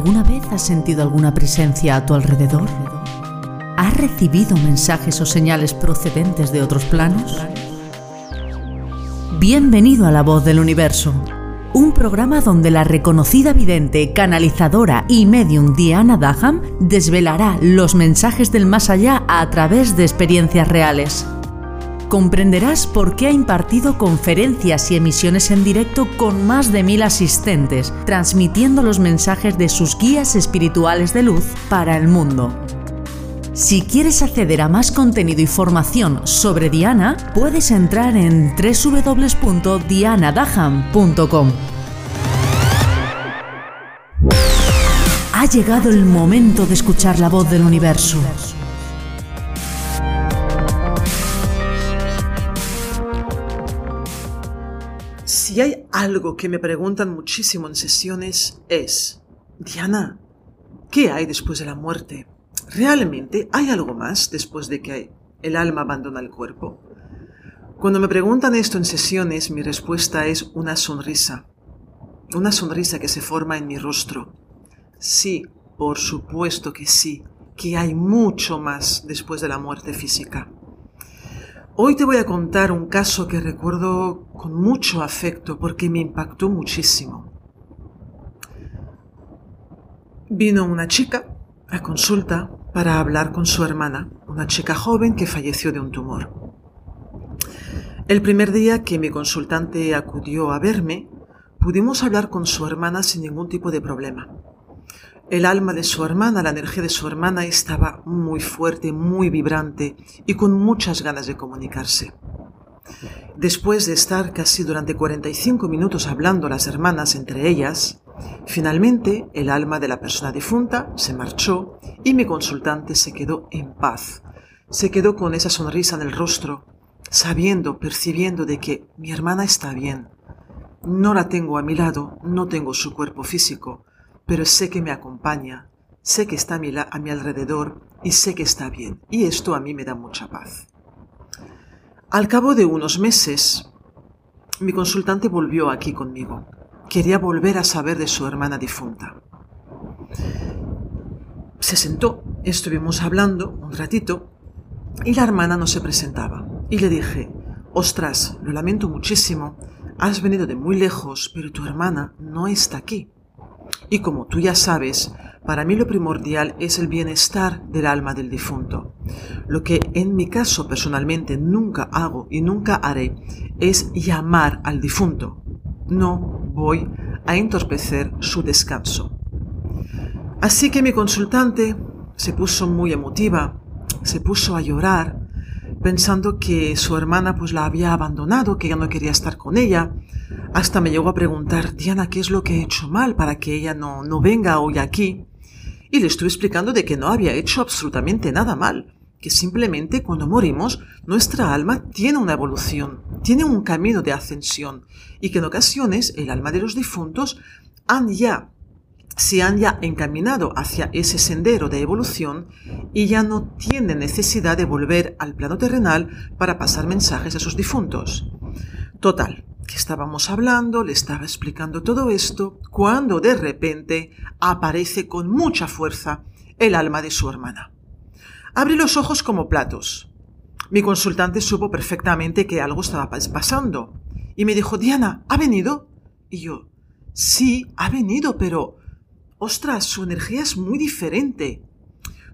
¿Alguna vez has sentido alguna presencia a tu alrededor? ¿Has recibido mensajes o señales procedentes de otros planos? Bienvenido a La Voz del Universo, un programa donde la reconocida vidente, canalizadora y medium Diana Daham desvelará los mensajes del más allá a través de experiencias reales. Comprenderás por qué ha impartido conferencias y emisiones en directo con más de mil asistentes, transmitiendo los mensajes de sus guías espirituales de luz para el mundo. Si quieres acceder a más contenido y formación sobre Diana, puedes entrar en www.dianadaham.com. Ha llegado el momento de escuchar la voz del universo. Si hay algo que me preguntan muchísimo en sesiones es, Diana, ¿qué hay después de la muerte? ¿Realmente hay algo más después de que el alma abandona el cuerpo? Cuando me preguntan esto en sesiones, mi respuesta es una sonrisa. Una sonrisa que se forma en mi rostro. Sí, por supuesto que sí, que hay mucho más después de la muerte física. Hoy te voy a contar un caso que recuerdo con mucho afecto porque me impactó muchísimo. Vino una chica a consulta para hablar con su hermana, una chica joven que falleció de un tumor. El primer día que mi consultante acudió a verme, pudimos hablar con su hermana sin ningún tipo de problema. El alma de su hermana, la energía de su hermana estaba muy fuerte, muy vibrante y con muchas ganas de comunicarse. Después de estar casi durante 45 minutos hablando las hermanas entre ellas, finalmente el alma de la persona difunta se marchó y mi consultante se quedó en paz. Se quedó con esa sonrisa en el rostro, sabiendo, percibiendo de que mi hermana está bien. No la tengo a mi lado, no tengo su cuerpo físico, pero sé que me acompaña, sé que está a mi, alrededor y sé que está bien. Y esto a mí me da mucha paz. Al cabo de unos meses, mi consultante volvió aquí conmigo. Quería volver a saber de su hermana difunta. Se sentó, estuvimos hablando un ratito y la hermana no se presentaba. Y le dije, ostras, lo lamento muchísimo, has venido de muy lejos, pero tu hermana no está aquí. Y como tú ya sabes, para mí lo primordial es el bienestar del alma del difunto. Lo que en mi caso personalmente nunca hago y nunca haré es llamar al difunto. No voy a entorpecer su descanso. Así que mi consultante se puso muy emotiva, se puso a llorar, pensando que su hermana pues la había abandonado, que ya no quería estar con ella, hasta me llegó a preguntar, Diana, ¿qué es lo que he hecho mal para que ella no, no venga hoy aquí? Y le estuve explicando de que no había hecho absolutamente nada mal, que simplemente cuando morimos nuestra alma tiene una evolución, tiene un camino de ascensión y que en ocasiones el alma de los difuntos han ya se han ya encaminado hacia ese sendero de evolución y ya no tienen necesidad de volver al plano terrenal para pasar mensajes a sus difuntos. Total, que estábamos hablando, le estaba explicando todo esto, cuando de repente aparece con mucha fuerza el alma de su hermana. Abre los ojos como platos. Mi consultante supo perfectamente que algo estaba pasando y me dijo, Diana, ¿ha venido? Y yo, sí, ha venido, pero... Ostras, su energía es muy diferente.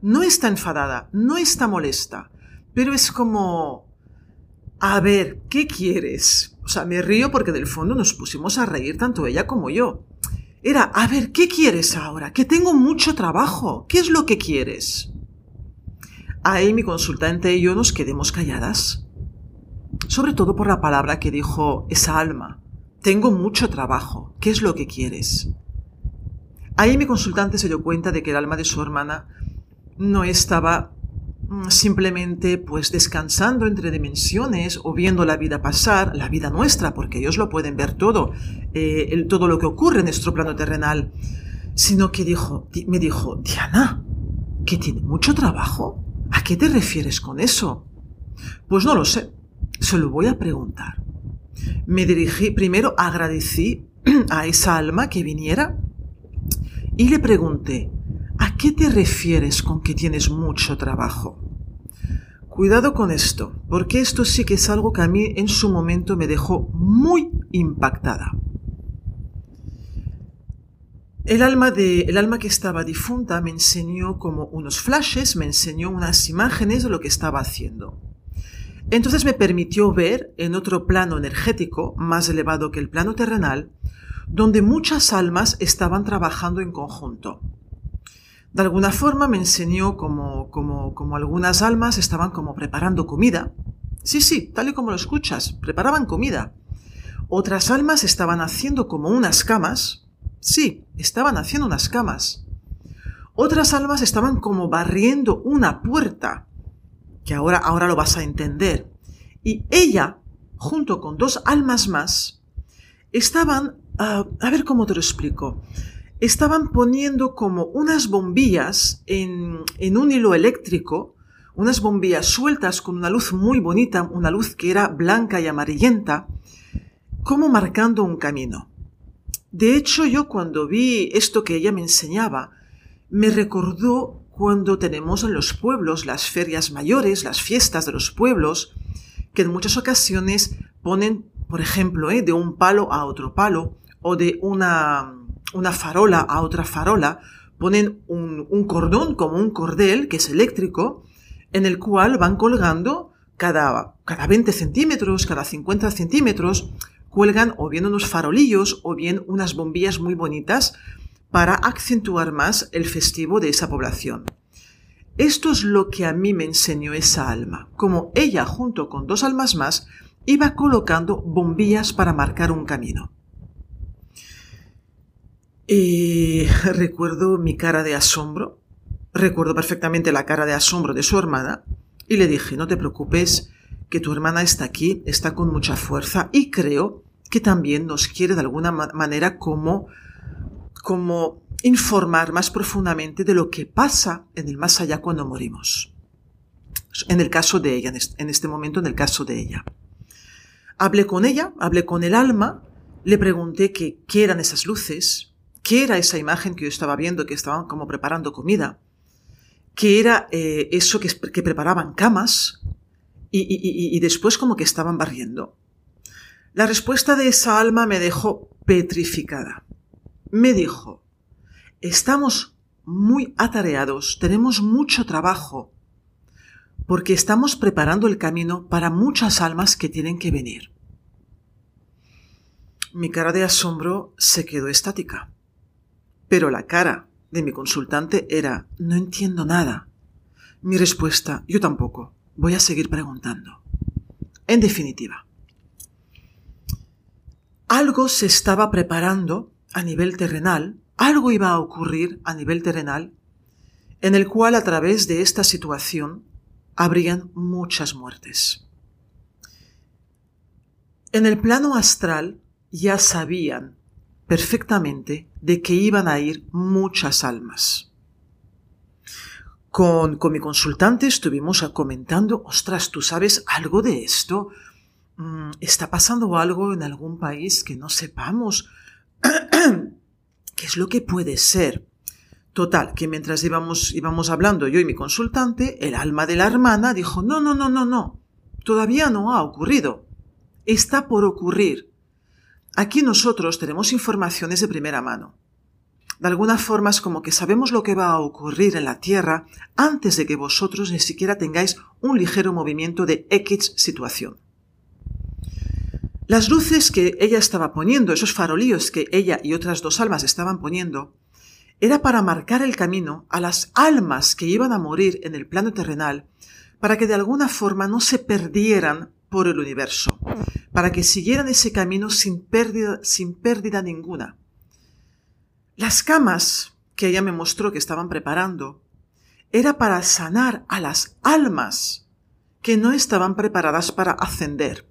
No está enfadada, no está molesta, pero es como... A ver, ¿qué quieres? O sea, me río porque del fondo nos pusimos a reír tanto ella como yo. Era, a ver, ¿qué quieres ahora? Que tengo mucho trabajo. ¿Qué es lo que quieres? Ahí mi consultante y yo nos quedemos calladas. Sobre todo por la palabra que dijo esa alma. Tengo mucho trabajo. ¿Qué es lo que quieres? Ahí mi consultante se dio cuenta de que el alma de su hermana no estaba Mm, simplemente pues descansando entre dimensiones o viendo la vida pasar, la vida nuestra, porque ellos lo pueden ver todo, eh, todo lo que ocurre en nuestro plano terrenal, sino que dijo, me dijo, Diana, que tiene mucho trabajo. ¿A qué te refieres con eso? Pues no lo sé, se lo voy a preguntar. Me dirigí, primero agradecí a esa alma que viniera y le pregunté, ¿a qué te refieres con que tienes mucho trabajo? Cuidado con esto, porque esto sí que es algo que a mí en su momento me dejó muy impactada. El alma, de, el alma que estaba difunta me enseñó como unos flashes, me enseñó unas imágenes de lo que estaba haciendo. Entonces me permitió ver en otro plano energético, más elevado que el plano terrenal, donde muchas almas estaban trabajando en conjunto. De alguna forma me enseñó como, como, como algunas almas estaban como preparando comida. Sí, sí, tal y como lo escuchas, preparaban comida. Otras almas estaban haciendo como unas camas, Sí, estaban haciendo unas camas. Otras almas estaban como barriendo una puerta, que ahora, ahora lo vas a entender. Y ella, junto con dos almas más, estaban, ah, a ver cómo te lo explico, estaban poniendo como unas bombillas en, un hilo eléctrico, unas bombillas sueltas con una luz muy bonita, una luz que era blanca y amarillenta, como marcando un camino. De hecho, yo cuando vi esto que ella me enseñaba, me recordó cuando tenemos en los pueblos las ferias mayores, las fiestas de los pueblos, que en muchas ocasiones ponen, por ejemplo, ¿eh? de un palo a otro palo o de una, farola a otra farola, ponen un, un, cordón como un cordel que es eléctrico, en el cual van colgando cada, cada 20 centímetros, cada 50 centímetros, cuelgan o bien unos farolillos o bien unas bombillas muy bonitas para acentuar más el festivo de esa población. Esto es lo que a mí me enseñó esa alma, como ella junto con dos almas más iba colocando bombillas para marcar un camino. Y recuerdo mi cara de asombro, recuerdo perfectamente la cara de asombro de su hermana, y le dije, no te preocupes, que tu hermana está aquí, está con mucha fuerza, y creo que también nos quiere de alguna manera como, como informar más profundamente de lo que pasa en el más allá cuando morimos. En el caso de ella, en este momento, en el caso de ella. Hablé con ella, hablé con el alma, le pregunté qué eran esas luces, qué era esa imagen que yo estaba viendo, que estaban como preparando comida, qué era eh, eso que, preparaban camas y después como que estaban barriendo. La respuesta de esa alma me dejó petrificada. Me dijo, estamos muy atareados, tenemos mucho trabajo, porque estamos preparando el camino para muchas almas que tienen que venir. Mi cara de asombro se quedó estática, pero la cara de mi consultante era, no entiendo nada. Mi respuesta, yo tampoco, voy a seguir preguntando. En definitiva, algo se estaba preparando a nivel terrenal, algo iba a ocurrir a nivel terrenal, en el cual a través de esta situación habrían muchas muertes. En el plano astral ya sabían perfectamente de que iban a ir muchas almas. Con, con mi consultante estuvimos comentando, ostras, ¿tú sabes algo de esto? Mm, ¿Está pasando algo en algún país que no sepamos? ¿Qué es lo que puede ser? Total, que mientras íbamos, íbamos hablando yo y mi consultante, el alma de la hermana dijo, no, no, no, no, no, todavía no ha ocurrido. Está por ocurrir. Aquí nosotros tenemos informaciones de primera mano. De alguna forma es como que sabemos lo que va a ocurrir en la Tierra antes de que vosotros ni siquiera tengáis un ligero movimiento de X situación. Las luces que ella estaba poniendo, esos farolillos que ella y otras dos almas estaban poniendo, era para marcar el camino a las almas que iban a morir en el plano terrenal, para que de alguna forma no se perdieran por el universo, para que siguieran ese camino sin pérdida, sin pérdida ninguna. Las camas que ella me mostró que estaban preparando era para sanar a las almas que no estaban preparadas para ascender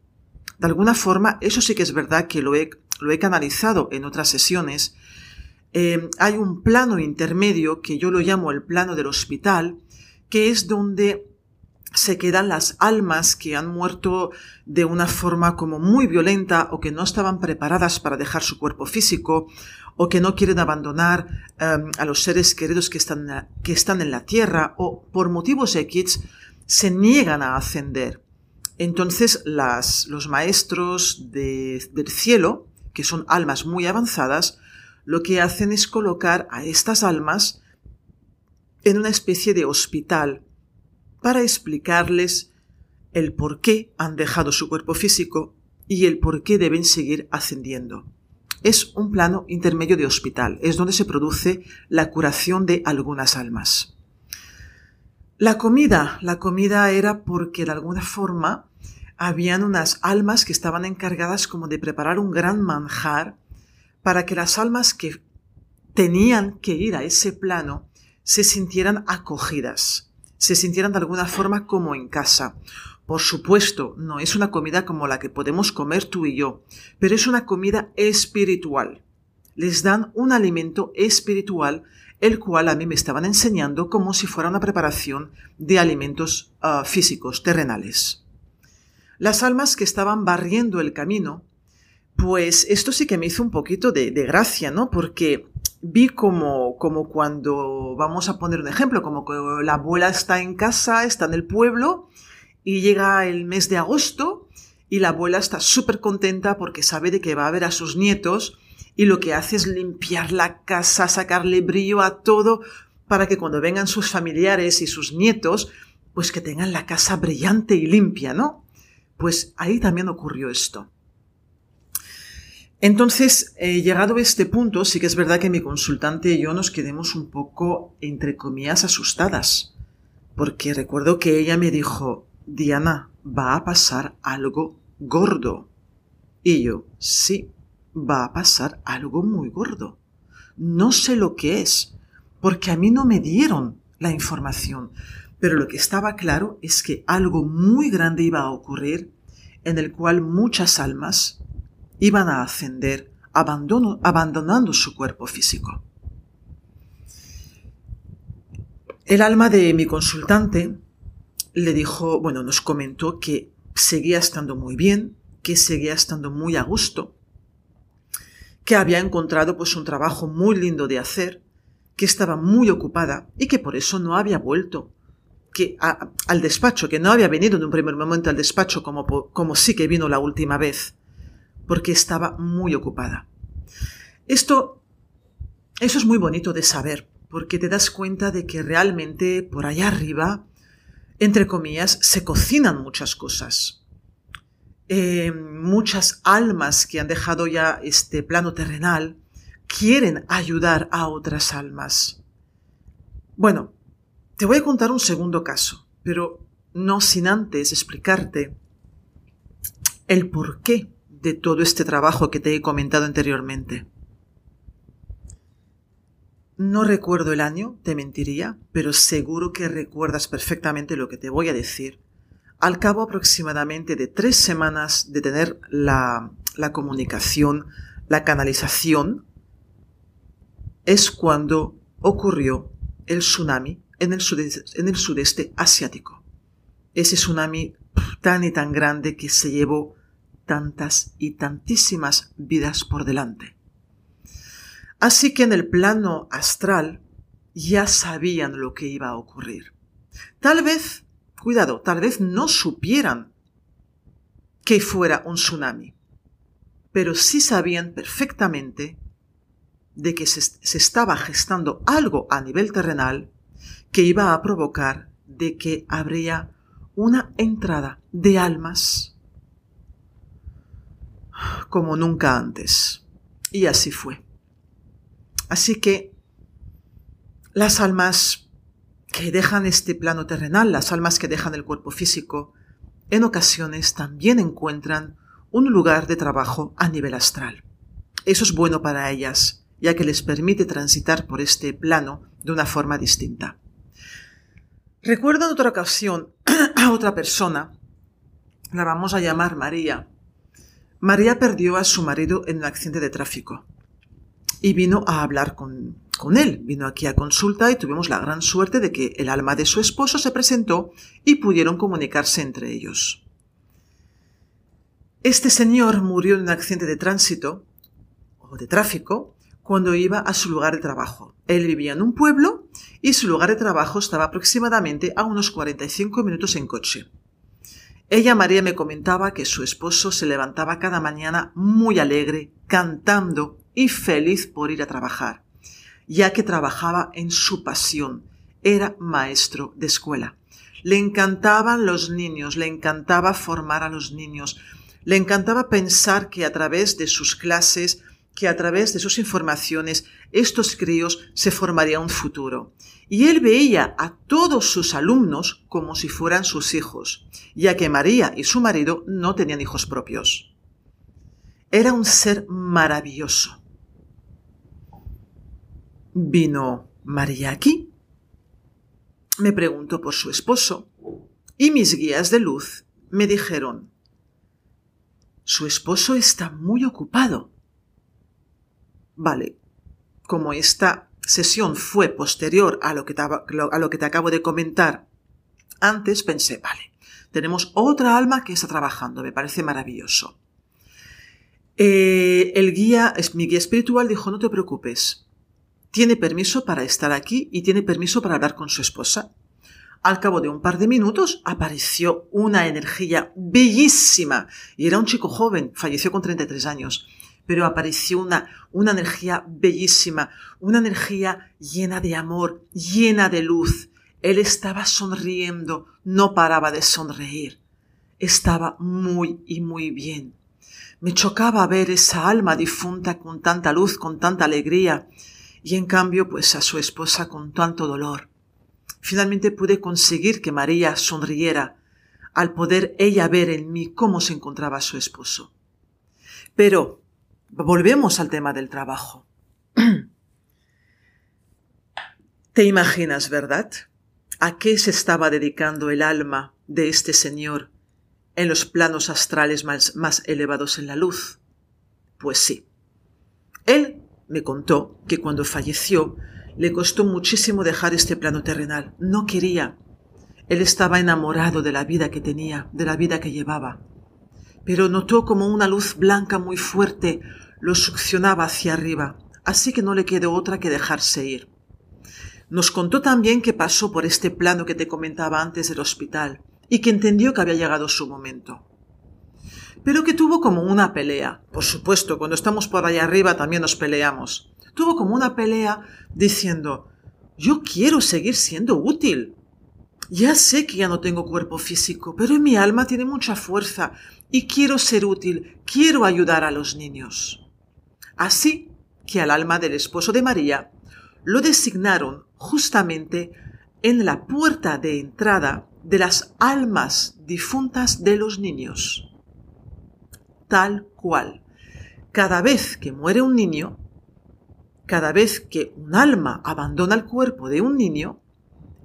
de alguna forma, eso sí que es verdad que lo he, lo he canalizado en otras sesiones. Eh, hay un plano intermedio que yo lo llamo el plano del hospital, que es donde se quedan las almas que han muerto de una forma como muy violenta o que no estaban preparadas para dejar su cuerpo físico o que no quieren abandonar em, a los seres queridos que están, que están en la tierra o por motivos X se niegan a ascender. Entonces las, los maestros del cielo, que son almas muy avanzadas, lo que hacen es colocar a estas almas en una especie de hospital para explicarles el por qué han dejado su cuerpo físico y el por qué deben seguir ascendiendo. Es un plano intermedio de hospital, es donde se produce la curación de algunas almas. La comida, la comida era porque de alguna forma habían unas almas que estaban encargadas como de preparar un gran manjar para que las almas que tenían que ir a ese plano se sintieran acogidas se sintieran de alguna forma como en casa. Por supuesto, no es una comida como la que podemos comer tú y yo, pero es una comida espiritual. Les dan un alimento espiritual, el cual a mí me estaban enseñando como si fuera una preparación de alimentos ah, físicos, terrenales. Las almas que estaban barriendo el camino, pues esto sí que me hizo un poquito de, de gracia, ¿no? Porque vi como, como cuando, vamos a poner un ejemplo, como que la abuela está en casa, está en el pueblo, y llega el mes de agosto, y la abuela está súper contenta porque sabe de que va a ver a sus nietos, y lo que hace es limpiar la casa, sacarle brillo a todo, para que cuando vengan sus familiares y sus nietos, pues que tengan la casa brillante y limpia, ¿no? Pues ahí también ocurrió esto. Entonces, eh, llegado a este punto, sí que es verdad que mi consultante y yo nos quedemos un poco, entre comillas, asustadas, porque recuerdo que ella me dijo, Diana, va a pasar algo gordo. Y yo, sí, va a pasar algo muy gordo. No sé lo que es, porque a mí no me dieron la información, pero lo que estaba claro es que algo muy grande iba a ocurrir en el cual muchas almas iban a ascender abandonando su cuerpo físico. El alma de mi consultante le dijo, bueno, nos comentó que seguía estando muy bien, que seguía estando muy a gusto, que había encontrado pues un trabajo muy lindo de hacer, que estaba muy ocupada y que por eso no había vuelto que al despacho, que no había venido en un primer momento al despacho como, como sí que vino la última vez, porque estaba muy ocupada. Esto, eso es muy bonito de saber, porque te das cuenta de que realmente por allá arriba, entre comillas, se cocinan muchas cosas. Eh, muchas almas que han dejado ya este plano terrenal quieren ayudar a otras almas. Bueno, te voy a contar un segundo caso, pero no sin antes explicarte el por qué de todo este trabajo que te he comentado anteriormente. No recuerdo el año, te mentiría, pero seguro que recuerdas perfectamente lo que te voy a decir. Al cabo aproximadamente de tres semanas de tener la, la comunicación, la canalización, es cuando ocurrió el tsunami en el, sudeste, en el sudeste asiático. Ese tsunami tan y tan grande que se llevó tantas y tantísimas vidas por delante. Así que en el plano astral ya sabían lo que iba a ocurrir. Tal vez, cuidado, tal vez no supieran que fuera un tsunami, pero sí sabían perfectamente de que se, estaba gestando algo a nivel terrenal que iba a provocar de que habría una entrada de almas como nunca antes. Y así fue. Así que las almas que dejan este plano terrenal, las almas que dejan el cuerpo físico, en ocasiones también encuentran un lugar de trabajo a nivel astral. Eso es bueno para ellas, ya que les permite transitar por este plano de una forma distinta. Recuerdo en otra ocasión a otra persona, la vamos a llamar María, María perdió a su marido en un accidente de tráfico. y vino a hablar con, él. Vino aquí a consulta y tuvimos la gran suerte de que el alma de su esposo se presentó y pudieron comunicarse entre ellos. Este señor murió en un accidente de tránsito o de tráfico cuando iba a su lugar de trabajo. Él vivía en un pueblo y su lugar de trabajo estaba aproximadamente a unos 45 minutos en coche. Ella, María, me comentaba que su esposo se levantaba cada mañana muy alegre, cantando y feliz por ir a trabajar, ya que trabajaba en su pasión. Era maestro de escuela. Le encantaban los niños, le encantaba formar a los niños, le encantaba pensar que a través de sus clases, que a través de sus informaciones, estos críos se formarían un futuro. Y él veía a todos sus alumnos como si fueran sus hijos, ya que María y su marido no tenían hijos propios. Era un ser maravilloso. Vino María aquí. Me preguntó por su esposo y mis guías de luz me dijeron, su esposo está muy ocupado. Vale, como esta sesión fue posterior a lo que te, a lo que te acabo de comentar antes, pensé, vale, tenemos otra alma que está trabajando, me parece maravilloso. Eh, el guía, mi guía espiritual dijo, no te preocupes, tiene permiso para estar aquí y tiene permiso para hablar con su esposa. Al cabo de un par de minutos apareció una energía bellísima y era un chico joven, falleció con 33 años, pero apareció una, una energía bellísima, una energía llena de amor, llena de luz. Él estaba sonriendo, no paraba de sonreír. Estaba muy y muy bien. Me chocaba ver esa alma difunta con tanta luz, con tanta alegría, y en cambio pues a su esposa con tanto dolor. Finalmente pude conseguir que María sonriera al poder ella ver en mí cómo se encontraba su esposo. Pero volvemos al tema del trabajo. Te imaginas, ¿verdad? ¿A qué se estaba dedicando el alma de este señor en los planos astrales más, elevados en la luz? Pues sí. Él me contó que cuando falleció le costó muchísimo dejar este plano terrenal. No quería. Él estaba enamorado de la vida que tenía, de la vida que llevaba. Pero notó como una luz blanca muy fuerte lo succionaba hacia arriba, así que no le quedó otra que dejarse ir. Nos contó también que pasó por este plano que te comentaba antes del hospital y que entendió que había llegado su momento. Pero que tuvo como una pelea. Por supuesto, cuando estamos por allá arriba también nos peleamos tuvo como una pelea diciendo, yo quiero seguir siendo útil. Ya sé que ya no tengo cuerpo físico, pero mi alma tiene mucha fuerza y quiero ser útil, quiero ayudar a los niños. Así que al alma del esposo de María lo designaron justamente en la puerta de entrada de las almas difuntas de los niños. Tal cual. Cada vez que muere un niño, cada vez que un alma abandona el cuerpo de un niño,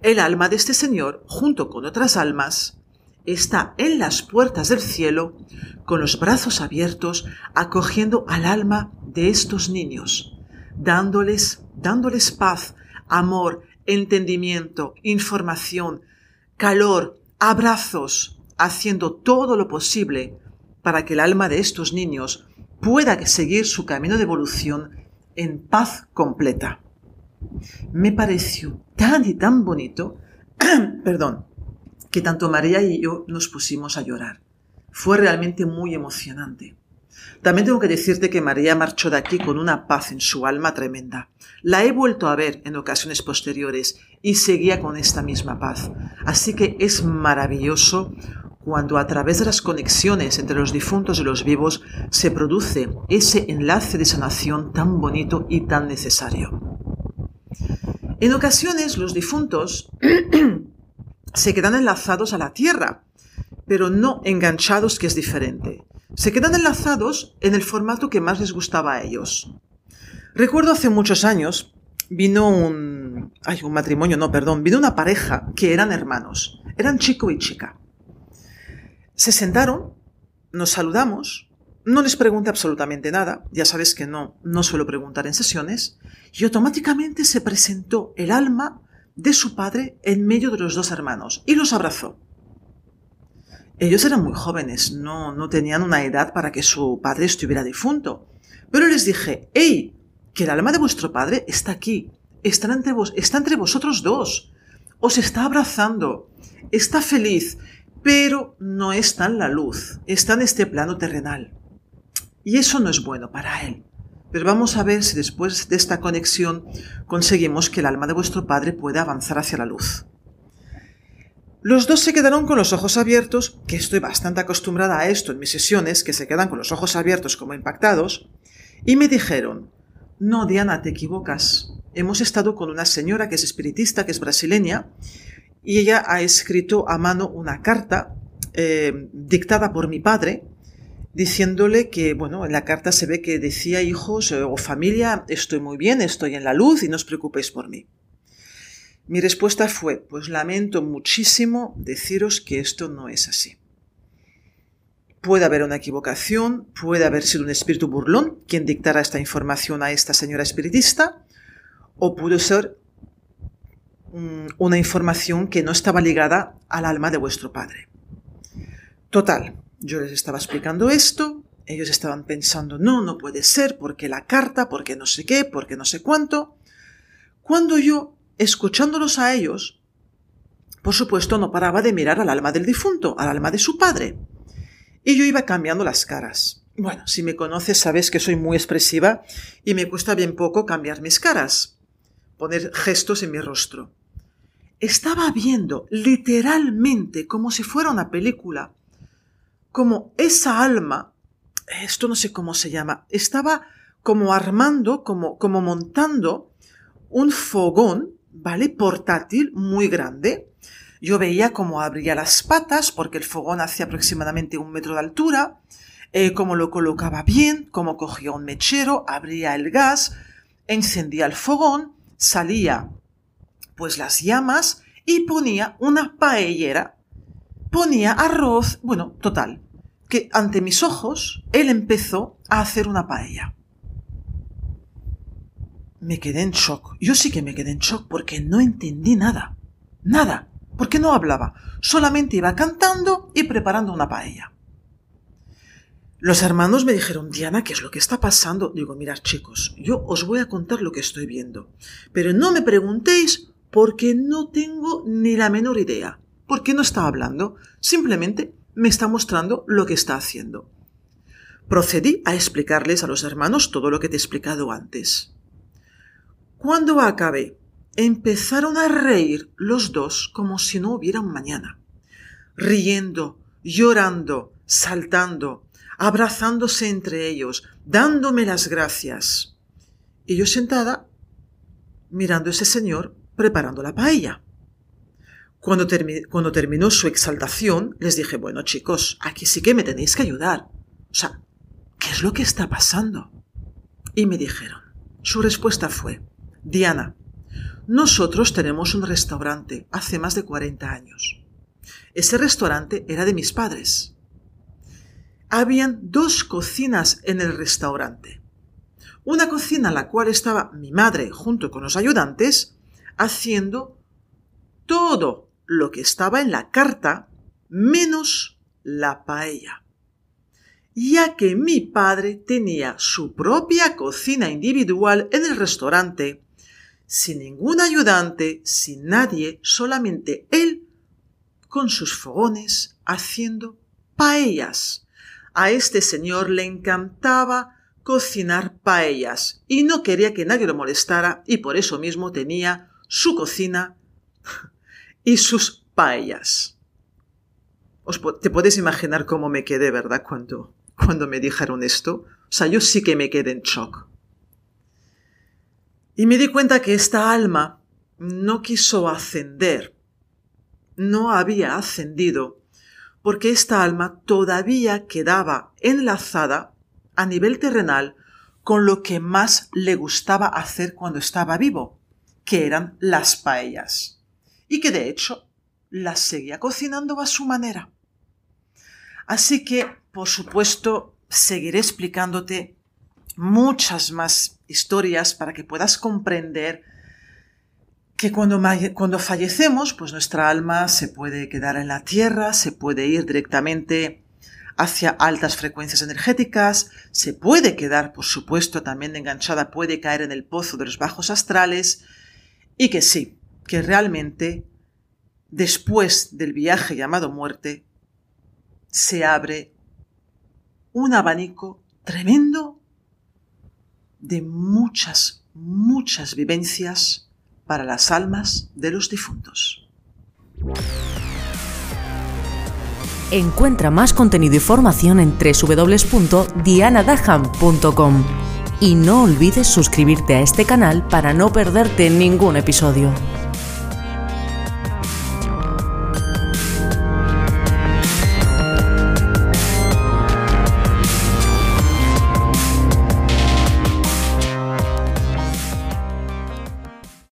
el alma de este señor, junto con otras almas, está en las puertas del cielo con los brazos abiertos acogiendo al alma de estos niños, dándoles, dándoles paz, amor, entendimiento, información, calor, abrazos, haciendo todo lo posible para que el alma de estos niños pueda seguir su camino de evolución en paz completa. Me pareció tan y tan bonito, perdón, que tanto María y yo nos pusimos a llorar. Fue realmente muy emocionante. También tengo que decirte que María marchó de aquí con una paz en su alma tremenda. La he vuelto a ver en ocasiones posteriores y seguía con esta misma paz. Así que es maravilloso cuando a través de las conexiones entre los difuntos y los vivos se produce ese enlace de sanación tan bonito y tan necesario. En ocasiones los difuntos se quedan enlazados a la tierra, pero no enganchados, que es diferente. Se quedan enlazados en el formato que más les gustaba a ellos. Recuerdo hace muchos años vino un, ay, un matrimonio, no, perdón, vino una pareja que eran hermanos, eran chico y chica. Se sentaron, nos saludamos no les pregunté absolutamente nada, ya sabes que no, no suelo preguntar en sesiones, y automáticamente se presentó el alma de su padre en medio de los dos hermanos y los abrazó. Ellos eran muy jóvenes, no, no tenían una edad para que su padre estuviera difunto. Pero les dije, ¡Ey! Que el alma de vuestro padre está aquí, está entre, vos, está entre vosotros dos, os está abrazando, está feliz, pero no está en la luz, está en este plano terrenal. Y eso no es bueno para él. Pero vamos a ver si después de esta conexión conseguimos que el alma de vuestro padre pueda avanzar hacia la luz. Los dos se quedaron con los ojos abiertos, que estoy bastante acostumbrada a esto en mis sesiones, que se quedan con los ojos abiertos como impactados, y me dijeron, no, Diana, te equivocas. Hemos estado con una señora que es espiritista, que es brasileña, y ella ha escrito a mano una carta eh, dictada por mi padre, diciéndole que, bueno, en la carta se ve que decía hijos eh, o familia, estoy muy bien, estoy en la luz y no os preocupéis por mí. Mi respuesta fue, pues lamento muchísimo deciros que esto no es así. Puede haber una equivocación, puede haber sido un espíritu burlón quien dictara esta información a esta señora espiritista, o pudo ser mm, una información que no estaba ligada al alma de vuestro padre. Total, yo les estaba explicando esto, ellos estaban pensando, no, no puede ser, porque la carta, porque no sé qué, porque no sé cuánto. Cuando yo, escuchándolos a ellos, por supuesto no paraba de mirar al alma del difunto, al alma de su padre. Y yo iba cambiando las caras. Bueno, si me conoces sabes que soy muy expresiva y me cuesta bien poco cambiar mis caras, poner gestos en mi rostro. Estaba viendo literalmente como si fuera una película como esa alma, esto no sé cómo se llama, estaba como armando, como, como montando un fogón, ¿vale? Portátil muy grande. Yo veía cómo abría las patas, porque el fogón hacía aproximadamente un metro de altura, eh, cómo lo colocaba bien, cómo cogía un mechero, abría el gas, encendía el fogón, salía pues las llamas y ponía una paellera ponía arroz, bueno, total, que ante mis ojos él empezó a hacer una paella. Me quedé en shock. Yo sí que me quedé en shock porque no entendí nada. Nada. Porque no hablaba. Solamente iba cantando y preparando una paella. Los hermanos me dijeron, Diana, ¿qué es lo que está pasando? Digo, mirad chicos, yo os voy a contar lo que estoy viendo. Pero no me preguntéis porque no tengo ni la menor idea porque no está hablando, simplemente me está mostrando lo que está haciendo. Procedí a explicarles a los hermanos todo lo que te he explicado antes. Cuando acabé, empezaron a reír los dos como si no hubiera un mañana, riendo, llorando, saltando, abrazándose entre ellos, dándome las gracias. Y yo sentada mirando a ese señor preparando la paella. Cuando, terminó su exaltación, les dije, bueno chicos, aquí sí que me tenéis que ayudar. O sea, ¿qué es lo que está pasando? Y me dijeron, su respuesta fue, Diana, nosotros tenemos un restaurante hace más de 40 años. Ese restaurante era de mis padres. Habían dos cocinas en el restaurante. Una cocina en la cual estaba mi madre junto con los ayudantes haciendo todo lo que estaba en la carta menos la paella, ya que mi padre tenía su propia cocina individual en el restaurante, sin ningún ayudante, sin nadie, solamente él con sus fogones haciendo paellas. A este señor le encantaba cocinar paellas y no quería que nadie lo molestara y por eso mismo tenía su cocina y sus paellas. Os, te puedes imaginar cómo me quedé, ¿verdad? Cuando, cuando me dijeron esto. O sea, yo sí que me quedé en shock. Y me di cuenta que esta alma no quiso ascender, no había ascendido, porque esta alma todavía quedaba enlazada a nivel terrenal con lo que más le gustaba hacer cuando estaba vivo, que eran las paellas y que de hecho las seguía cocinando a su manera. Así que, por supuesto, seguiré explicándote muchas más historias para que puedas comprender que cuando, cuando fallecemos, pues nuestra alma se puede quedar en la tierra, se puede ir directamente hacia altas frecuencias energéticas, se puede quedar, por supuesto, también enganchada, puede caer en el pozo de los bajos astrales, y que sí, que realmente después del viaje llamado muerte, se abre un abanico tremendo de muchas, muchas vivencias para las almas de los difuntos. Encuentra más contenido y formación en www.dianadaham.com y no olvides suscribirte a este canal para no perderte ningún episodio.